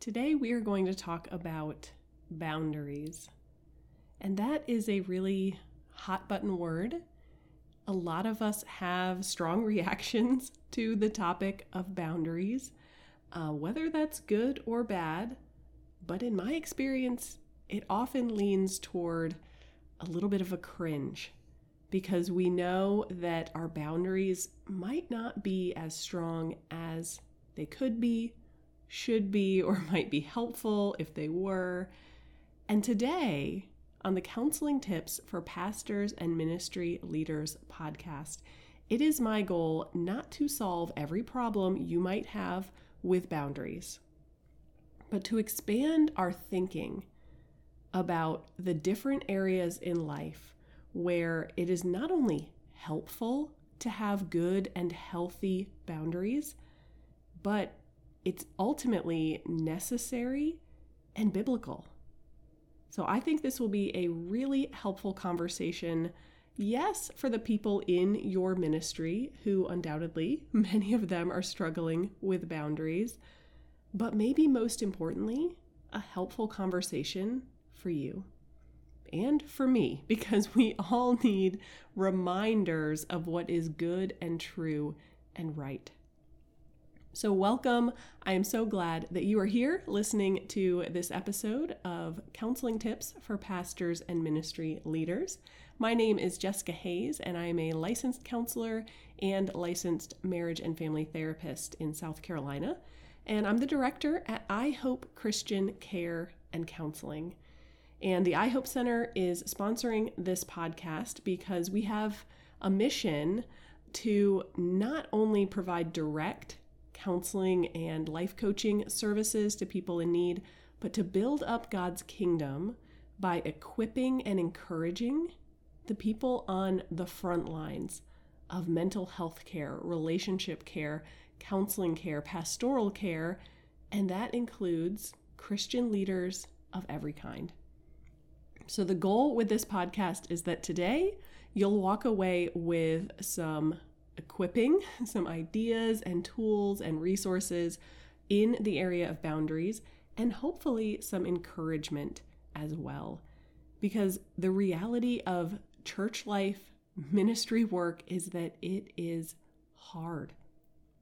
Today, we are going to talk about boundaries. And that is a really hot button word. A lot of us have strong reactions to the topic of boundaries, uh, whether that's good or bad. But in my experience, it often leans toward a little bit of a cringe because we know that our boundaries might not be as strong as they could be should be or might be helpful if they were. And today, on the Counseling Tips for Pastors and Ministry Leaders podcast, it is my goal not to solve every problem you might have with boundaries, but to expand our thinking about the different areas in life where it is not only helpful to have good and healthy boundaries, but it's ultimately necessary and biblical. So I think this will be a really helpful conversation. Yes, for the people in your ministry who undoubtedly, many of them are struggling with boundaries, but maybe most importantly, a helpful conversation for you and for me because we all need reminders of what is good and true and right. So, welcome. I am so glad that you are here listening to this episode of Counseling Tips for Pastors and Ministry Leaders. My name is Jessica Hayes, and I am a licensed counselor and licensed marriage and family therapist in South Carolina. And I'm the director at iHope Christian Care and Counseling. And the iHope Center is sponsoring this podcast because we have a mission to not only provide direct counseling and life coaching services to people in need, but to build up God's kingdom by equipping and encouraging the people on the front lines of mental health care, relationship care, counseling care, pastoral care, and that includes Christian leaders of every kind. So, the goal with this podcast is that today you'll walk away with some equipping some ideas and tools and resources in the area of boundaries and hopefully some encouragement as well. Because the reality of church life, ministry work is that it is hard.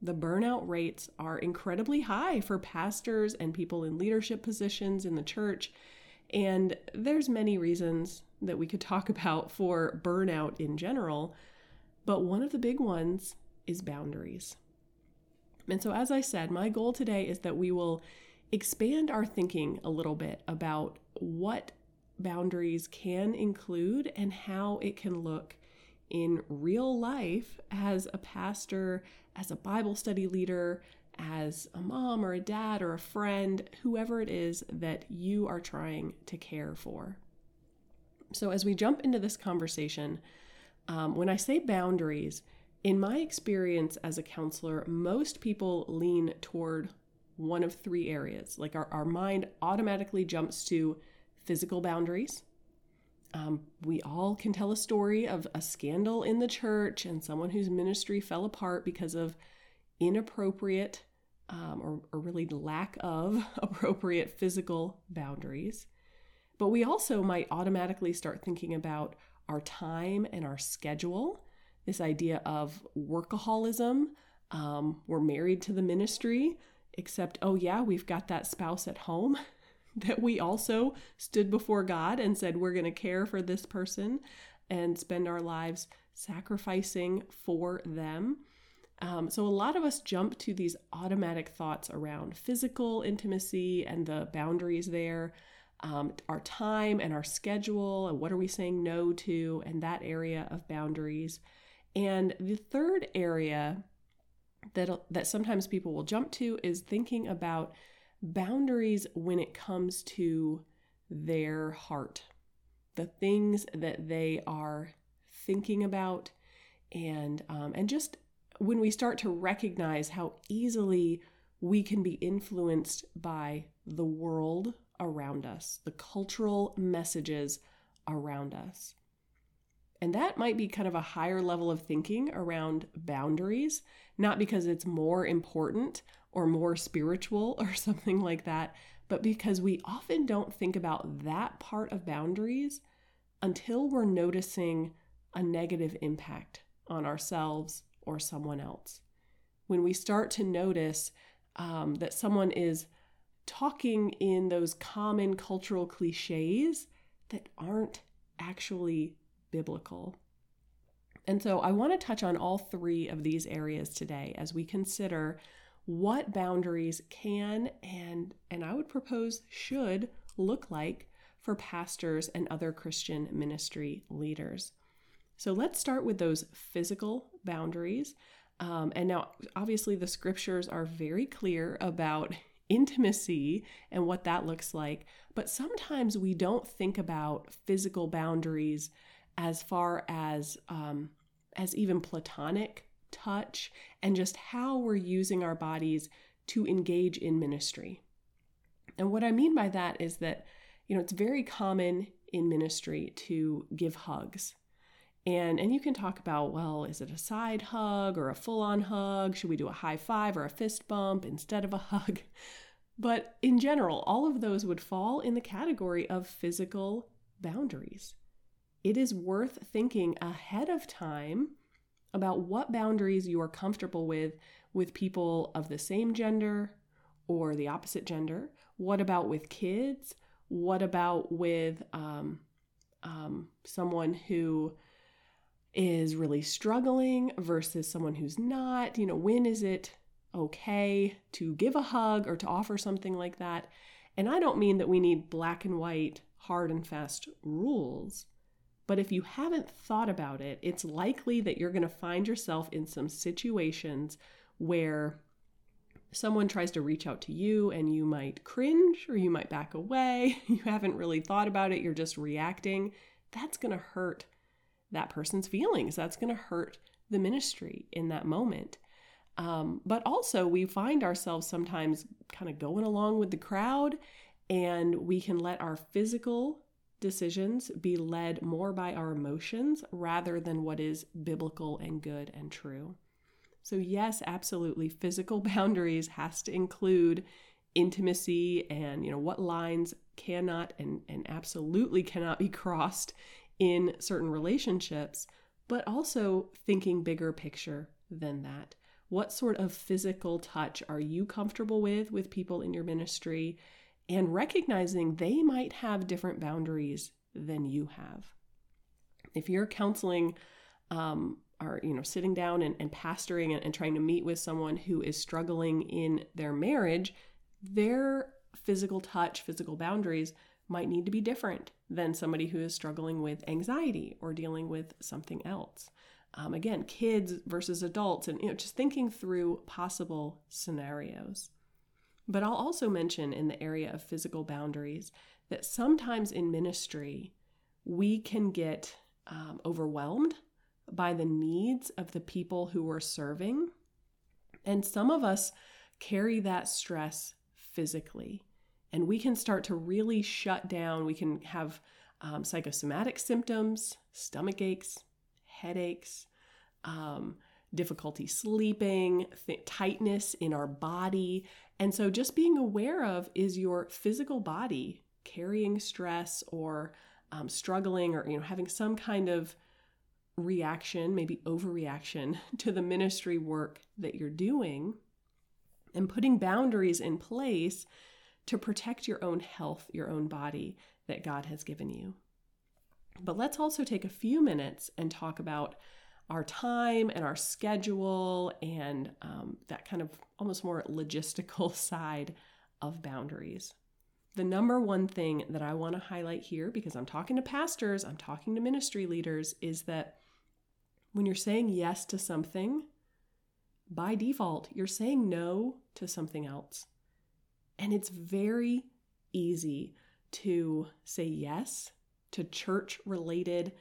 The burnout rates are incredibly high for pastors and people in leadership positions in the church. And there's many reasons that we could talk about for burnout in general. But one of the big ones is boundaries. And so, as I said, my goal today is that we will expand our thinking a little bit about what boundaries can include and how it can look in real life as a pastor, as a Bible study leader, as a mom or a dad or a friend, whoever it is that you are trying to care for. So, as we jump into this conversation, um, when I say boundaries, in my experience as a counselor, most people lean toward one of three areas. Like our, our mind automatically jumps to physical boundaries. Um, we all can tell a story of a scandal in the church and someone whose ministry fell apart because of inappropriate um, or, or really lack of appropriate physical boundaries. But we also might automatically start thinking about our time and our schedule, this idea of workaholism. Um, we're married to the ministry, except, oh, yeah, we've got that spouse at home that we also stood before God and said, we're going to care for this person and spend our lives sacrificing for them. Um, so, a lot of us jump to these automatic thoughts around physical intimacy and the boundaries there um, our time and our schedule and what are we saying no to and that area of boundaries. And the third area that that sometimes people will jump to is thinking about boundaries when it comes to their heart the things that they are thinking about. And um, and just when we start to recognize how easily we can be influenced by the world around us, the cultural messages around us. And that might be kind of a higher level of thinking around boundaries, not because it's more important or more spiritual or something like that, but because we often don't think about that part of boundaries until we're noticing a negative impact on ourselves or someone else. When we start to notice um, that someone is talking in those common cultural cliches that aren't actually biblical. And so I want to touch on all three of these areas today as we consider what boundaries can and and I would propose should look like for pastors and other Christian ministry leaders. So let's start with those physical boundaries. Um, and now, obviously, the scriptures are very clear about intimacy and what that looks like. But sometimes we don't think about physical boundaries as far as um, as even platonic touch and just how we're using our bodies to engage in ministry. And what I mean by that is that you know it's very common in ministry to give hugs. And, and you can talk about, well, is it a side hug or a full on hug? Should we do a high five or a fist bump instead of a hug? But in general, all of those would fall in the category of physical boundaries. It is worth thinking ahead of time about what boundaries you are comfortable with with people of the same gender or the opposite gender. What about with kids? What about with um, um, someone who is really struggling versus someone who's not? You know, when is it okay to give a hug or to offer something like that. And I don't mean that we need black and white, hard and fast rules. But if you haven't thought about it, it's likely that you're going to find yourself in some situations where someone tries to reach out to you and you might cringe or you might back away. You haven't really thought about it, you're just reacting. That's going to hurt that person's feelings. That's going to hurt the ministry in that moment. Um, but also, we find ourselves sometimes kind of going along with the crowd, and we can let our physical decisions be led more by our emotions rather than what is biblical and good and true. So, yes, absolutely, physical boundaries has to include intimacy and you know what lines cannot and, and absolutely cannot be crossed in certain relationships, but also thinking bigger picture than that. What sort of physical touch are you comfortable with with people in your ministry? And recognizing they might have different boundaries than you have. If you're counseling um, or you know sitting down and, and pastoring and, and trying to meet with someone who is struggling in their marriage, their physical touch, physical boundaries might need to be different than somebody who is struggling with anxiety or dealing with something else. Um, again, kids versus adults, and you know, just thinking through possible scenarios. But I'll also mention in the area of physical boundaries that sometimes in ministry, we can get um, overwhelmed by the needs of the people who we're serving. And some of us carry that stress physically. And we can start to really shut down. We can have um, psychosomatic symptoms, stomach aches, headaches, um, difficulty sleeping, th- tightness in our body. And so just being aware of is your physical body carrying stress or um, struggling or you know having some kind of reaction, maybe overreaction to the ministry work that you're doing and putting boundaries in place to protect your own health, your own body that God has given you. But let's also take a few minutes and talk about our time and our schedule and um, that kind of almost more logistical side of boundaries. The number one thing that I want to highlight here, because I'm talking to pastors, I'm talking to ministry leaders, is that when you're saying yes to something, by default, you're saying no to something else. And it's very easy to say yes to church related,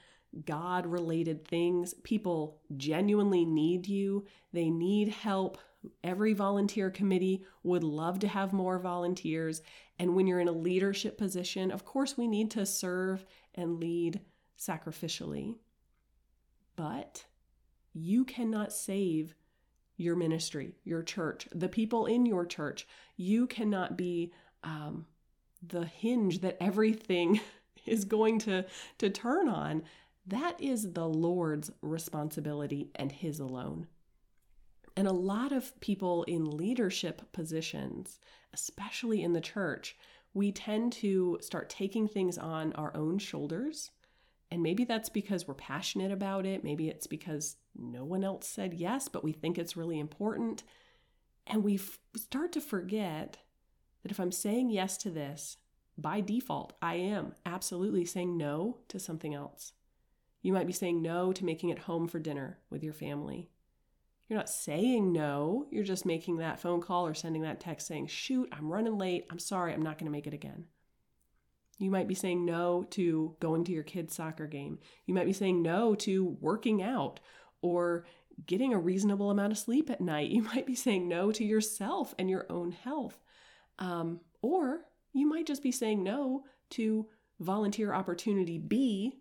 God related things. People genuinely need you, they need help. Every volunteer committee would love to have more volunteers. And when you're in a leadership position, of course, we need to serve and lead sacrificially. But you cannot save your ministry, your church, the people in your church. You cannot be um, the hinge that everything is going to, to turn on. That is the Lord's responsibility and His alone. And a lot of people in leadership positions, especially in the church, we tend to start taking things on our own shoulders. And maybe that's because we're passionate about it. Maybe it's because no one else said yes, but we think it's really important. And we f- start to forget that if I'm saying yes to this, by default, I am absolutely saying no to something else. You might be saying no to making it home for dinner with your family. You're not saying no, you're just making that phone call or sending that text saying, shoot, I'm running late. I'm sorry, I'm not going to make it again. You might be saying no to going to your kid's soccer game. You might be saying no to working out or getting a reasonable amount of sleep at night. You might be saying no to yourself and your own health. Um, or you might just be saying no to volunteer opportunity B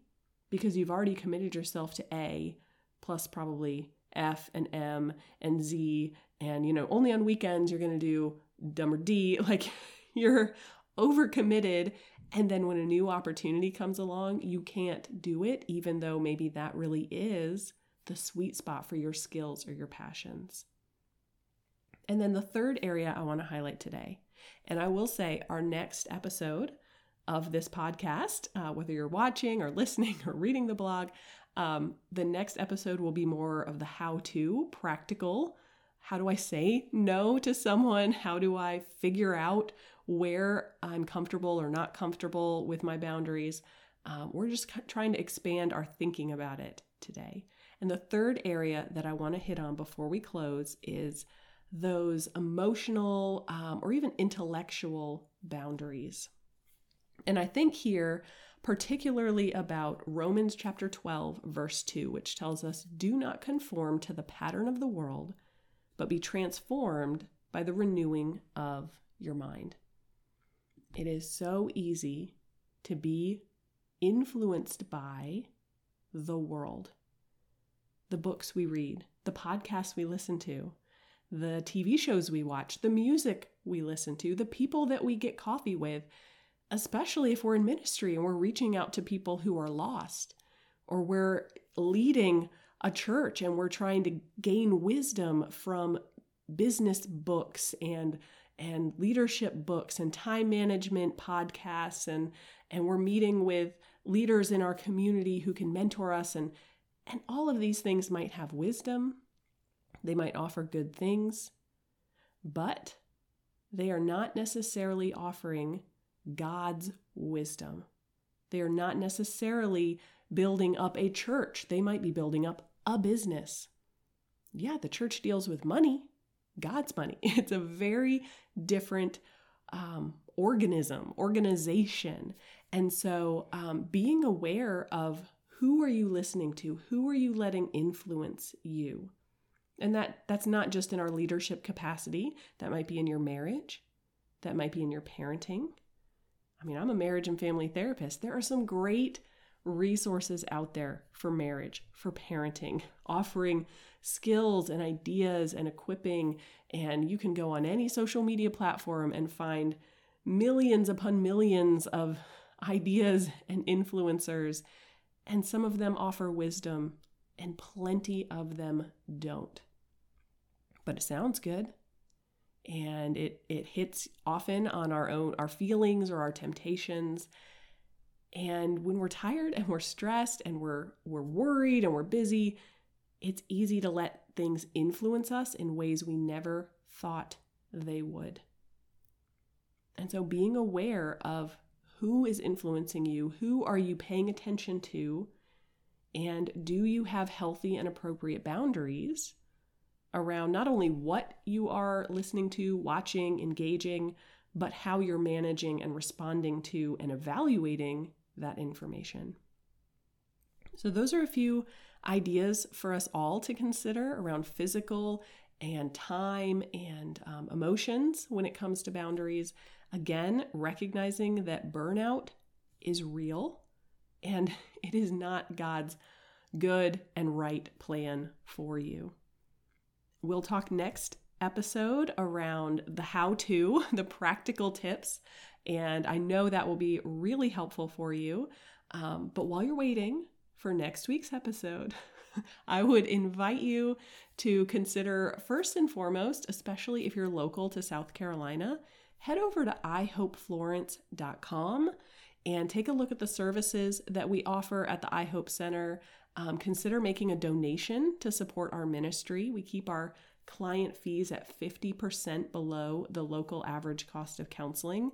because you've already committed yourself to A plus probably F and M and Z. And, you know, only on weekends you're going to do dumb or D. Like you're overcommitted. And then when a new opportunity comes along, you can't do it, even though maybe that really is the sweet spot for your skills or your passions. And then the third area I want to highlight today, and I will say our next episode of this podcast, uh, whether you're watching or listening or reading the blog, um, the next episode will be more of the how to, practical. How do I say no to someone? How do I figure out where I'm comfortable or not comfortable with my boundaries? Um, we're just trying to expand our thinking about it today. And the third area that I want to hit on before we close is those emotional um, or even intellectual boundaries. And I think here, particularly about Romans chapter 12, verse 2, which tells us, Do not conform to the pattern of the world, but be transformed by the renewing of your mind. It is so easy to be influenced by the world the books we read, the podcasts we listen to, the TV shows we watch, the music we listen to, the people that we get coffee with, especially if we're in ministry and we're reaching out to people who are lost, or we're leading a church and we're trying to gain wisdom from business books and and leadership books and time management podcasts and and we're meeting with leaders in our community who can mentor us and and all of these things might have wisdom, they might offer good things, but they are not necessarily offering God's wisdom. They are not necessarily building up a church, they might be building up a business. Yeah, the church deals with money, God's money. It's a very different um, organism, organization. And so um, being aware of who are you listening to? Who are you letting influence you? And that that's not just in our leadership capacity. That might be in your marriage. That might be in your parenting. I mean, I'm a marriage and family therapist. There are some great resources out there for marriage, for parenting, offering skills and ideas and equipping. And you can go on any social media platform and find millions upon millions of ideas and influencers and some of them offer wisdom, and plenty of them don't. But it sounds good. And it, it hits often on our own our feelings or our temptations. And when we're tired and we're stressed and we're we're worried and we're busy, it's easy to let things influence us in ways we never thought they would. And so being aware of who is influencing you? Who are you paying attention to? And do you have healthy and appropriate boundaries around not only what you are listening to, watching, engaging, but how you're managing and responding to and evaluating that information? So, those are a few ideas for us all to consider around physical and time and um, emotions when it comes to boundaries. Again, recognizing that burnout is real and it is not God's good and right plan for you. We'll talk next episode around the how to, the practical tips, and I know that will be really helpful for you. Um, but while you're waiting for next week's episode, I would invite you to consider first and foremost, especially if you're local to South Carolina, head over to ihopeflorence.com and take a look at the services that we offer at the iHope Center. Um, consider making a donation to support our ministry. We keep our client fees at 50% below the local average cost of counseling,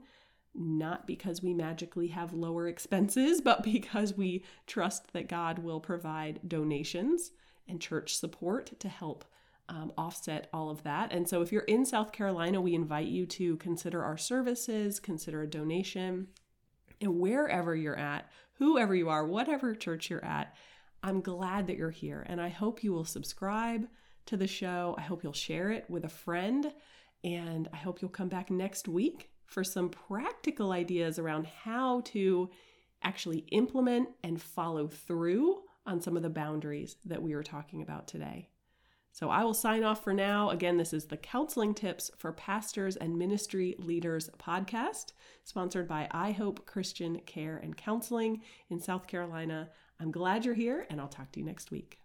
not because we magically have lower expenses, but because we trust that God will provide donations and church support to help um, offset all of that. And so, if you're in South Carolina, we invite you to consider our services, consider a donation, and wherever you're at, whoever you are, whatever church you're at, I'm glad that you're here. And I hope you will subscribe to the show. I hope you'll share it with a friend. And I hope you'll come back next week for some practical ideas around how to actually implement and follow through on some of the boundaries that we were talking about today. So I will sign off for now. Again, this is the Counseling Tips for Pastors and Ministry Leaders podcast, sponsored by iHope Christian Care and Counseling in South Carolina. I'm glad you're here, and I'll talk to you next week.